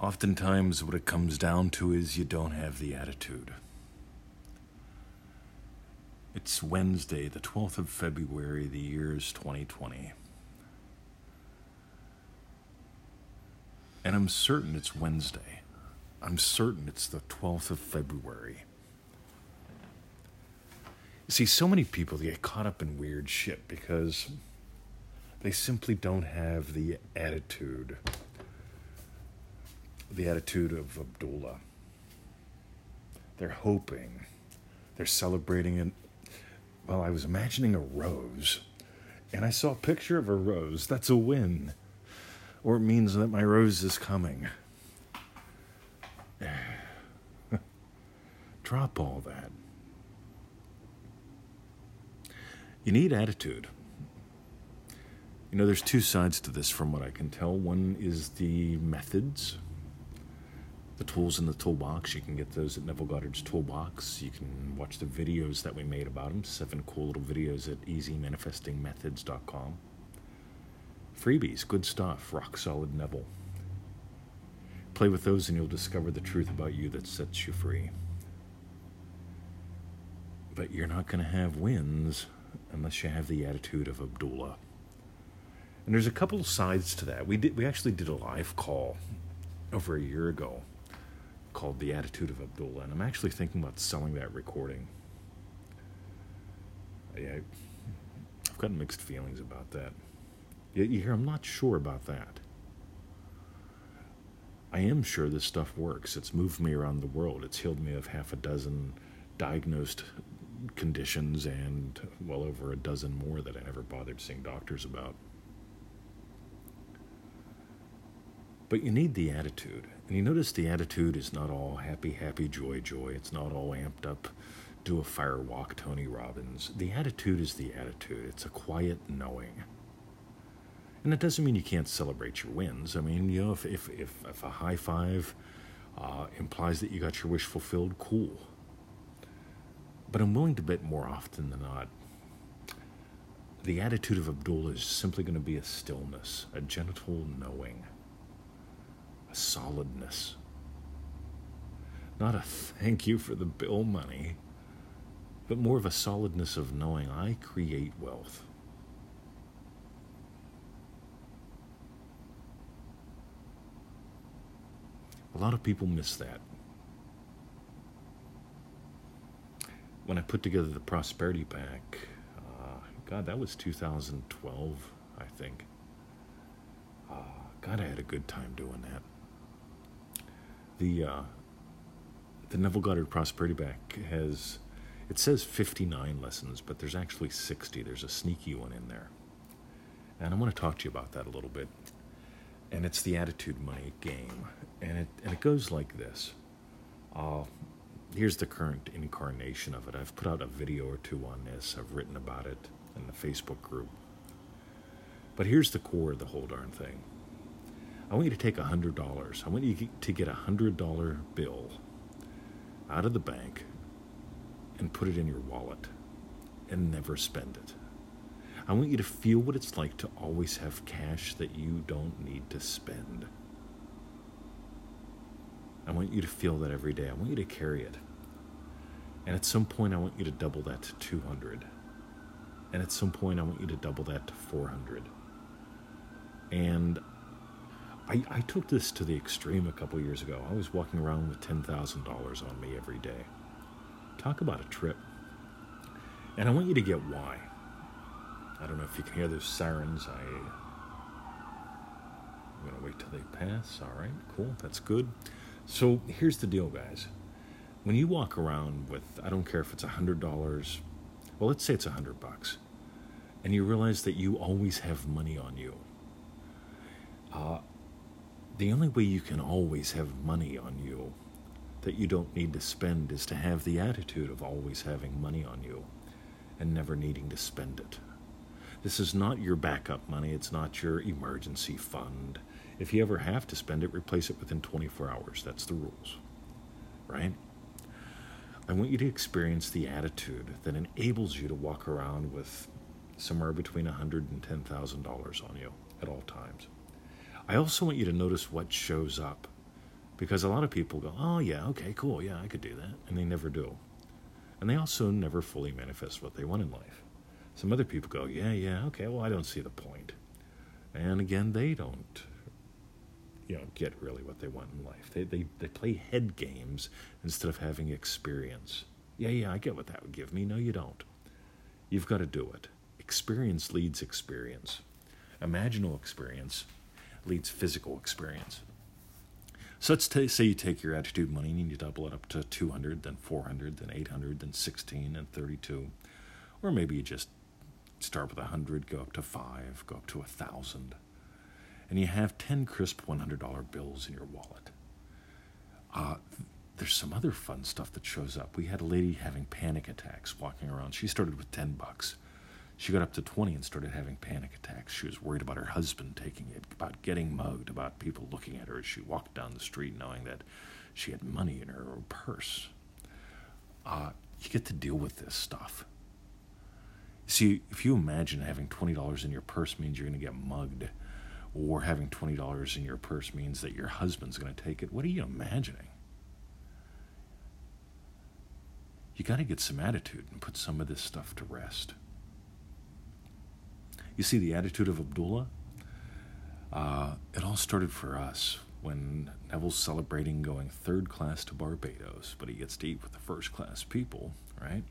Oftentimes, what it comes down to is you don't have the attitude. It's Wednesday, the 12th of February, the year is 2020. And I'm certain it's Wednesday. I'm certain it's the 12th of February. See, so many people get caught up in weird shit because they simply don't have the attitude the attitude of Abdullah. They're hoping, they're celebrating it. Well, I was imagining a rose, and I saw a picture of a rose. That's a win, or it means that my rose is coming. Drop all that. You need attitude. You know, there's two sides to this from what I can tell. One is the methods the tools in the toolbox. You can get those at Neville Goddard's Toolbox. You can watch the videos that we made about them. Seven cool little videos at easymanifestingmethods.com. Freebies, good stuff, rock solid Neville. Play with those and you'll discover the truth about you that sets you free. But you're not going to have wins unless you have the attitude of Abdullah. And there's a couple sides to that. We did we actually did a live call over a year ago called The Attitude of Abdullah, and I'm actually thinking about selling that recording. I've got mixed feelings about that. You, you hear, I'm not sure about that. I am sure this stuff works. It's moved me around the world. It's healed me of half a dozen diagnosed conditions and well over a dozen more that I never bothered seeing doctors about. But you need the attitude. And you notice the attitude is not all happy, happy, joy, joy. It's not all amped up, do a fire walk, Tony Robbins. The attitude is the attitude. It's a quiet knowing. And it doesn't mean you can't celebrate your wins. I mean, you know, if, if, if, if a high five uh, implies that you got your wish fulfilled, cool. But I'm willing to bet more often than not, the attitude of Abdullah is simply going to be a stillness, a gentle knowing a solidness. Not a thank you for the bill money, but more of a solidness of knowing I create wealth. A lot of people miss that. When I put together the Prosperity Pack, uh, God, that was 2012, I think. Uh, God, I had a good time doing that the uh, the Neville Goddard Prosperity Pack has it says 59 lessons, but there's actually 60. There's a sneaky one in there, and I want to talk to you about that a little bit. And it's the attitude money game, and it and it goes like this. Uh, here's the current incarnation of it. I've put out a video or two on this. I've written about it in the Facebook group. But here's the core of the whole darn thing. I want you to take a $100. I want you to get a $100 bill out of the bank and put it in your wallet and never spend it. I want you to feel what it's like to always have cash that you don't need to spend. I want you to feel that every day. I want you to carry it. And at some point, I want you to double that to 200. And at some point, I want you to double that to 400. And I, I took this to the extreme a couple years ago. I was walking around with $10,000 on me every day. Talk about a trip. And I want you to get why. I don't know if you can hear those sirens. I, I'm going to wait till they pass. All right, cool. That's good. So here's the deal, guys. When you walk around with, I don't care if it's $100, well, let's say it's 100 bucks, and you realize that you always have money on you. Uh, the only way you can always have money on you that you don't need to spend is to have the attitude of always having money on you and never needing to spend it. This is not your backup money, it's not your emergency fund. If you ever have to spend it, replace it within 24 hours. That's the rules. Right? I want you to experience the attitude that enables you to walk around with somewhere between $100 and $10,000 on you at all times. I also want you to notice what shows up Because a lot of people go, oh, yeah, okay, cool, yeah, I could do that. And they never do. And they also never fully manifest what they want in life. Some other people go, yeah, yeah, okay, well, I don't see the point. And again, they don't, you know, get really what they want in life. They, they, they play head games instead of having experience. Yeah, yeah, I get what that would give me. No, you don't. You've got to do it. Experience leads experience. Imaginal experience leads physical experience. So let's t- say you take your attitude money and you double it up to 200, then 400, then 800, then 16, and 32. Or maybe you just start with 100, go up to 5, go up to 1,000. And you have 10 crisp $100 bills in your wallet. Uh, there's some other fun stuff that shows up. We had a lady having panic attacks walking around. She started with 10 bucks. She got up to 20 and started having panic attacks. She was worried about her husband taking it, about getting mugged, about people looking at her as she walked down the street knowing that she had money in her purse. Uh, you get to deal with this stuff. See, if you imagine having $20 in your purse means you're going to get mugged, or having $20 in your purse means that your husband's going to take it, what are you imagining? You got to get some attitude and put some of this stuff to rest. You see, the attitude of Abdullah, uh, it all started for us when Neville's celebrating going third class to Barbados, but he gets to eat with the first class people, right?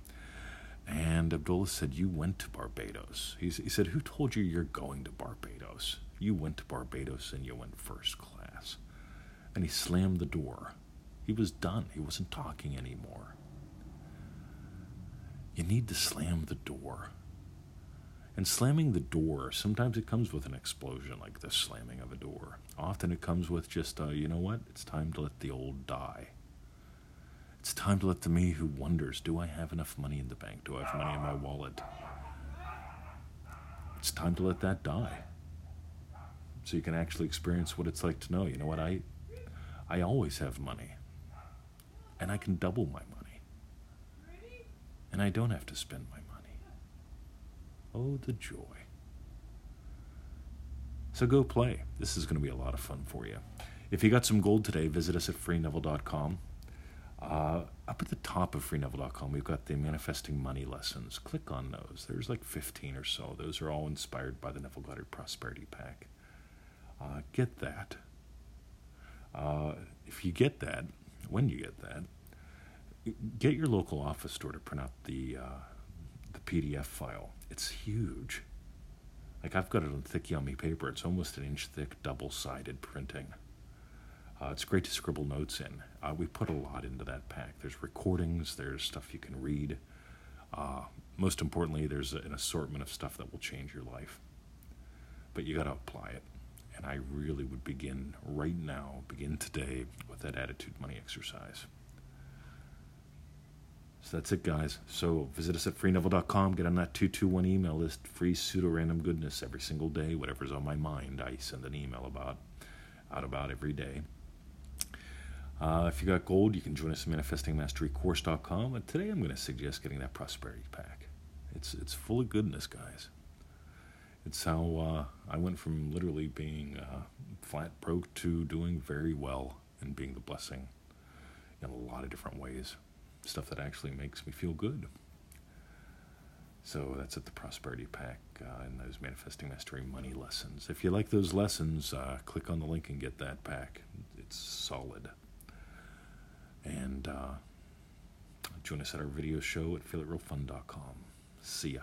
And Abdullah said, You went to Barbados. He, he said, Who told you you're going to Barbados? You went to Barbados and you went first class. And he slammed the door. He was done. He wasn't talking anymore. You need to slam the door. And slamming the door, sometimes it comes with an explosion like the slamming of a door. Often it comes with just, you know what? It's time to let the old die. It's time to let the me who wonders do I have enough money in the bank? Do I have money in my wallet? It's time to let that die. So you can actually experience what it's like to know, you know what? I, I always have money. And I can double my money. And I don't have to spend my Oh, the joy. So go play. This is going to be a lot of fun for you. If you got some gold today, visit us at freeneville.com. Uh, up at the top of freeneville.com, we've got the manifesting money lessons. Click on those. There's like 15 or so. Those are all inspired by the Neville Goddard Prosperity Pack. Uh, get that. Uh, if you get that, when you get that, get your local office store to print out the uh, the PDF file. It's huge. Like I've got it on thick, yummy paper. It's almost an inch thick, double sided printing. Uh, it's great to scribble notes in. Uh, we put a lot into that pack. There's recordings, there's stuff you can read. Uh, most importantly, there's an assortment of stuff that will change your life. But you got to apply it. And I really would begin right now, begin today with that attitude money exercise. So that's it, guys. So visit us at freeneville.com. Get on that 221 email list. Free pseudo random goodness every single day. Whatever's on my mind, I send an email about, out about every day. Uh, if you got gold, you can join us at manifestingmasterycourse.com. And today I'm going to suggest getting that prosperity pack. It's it's full of goodness, guys. It's how uh, I went from literally being uh, flat broke to doing very well and being the blessing in a lot of different ways stuff that actually makes me feel good. So that's at the Prosperity Pack uh, and those Manifesting Mastery money lessons. If you like those lessons, uh, click on the link and get that pack. It's solid. And uh, join us at our video show at feelitrealfun.com. See ya.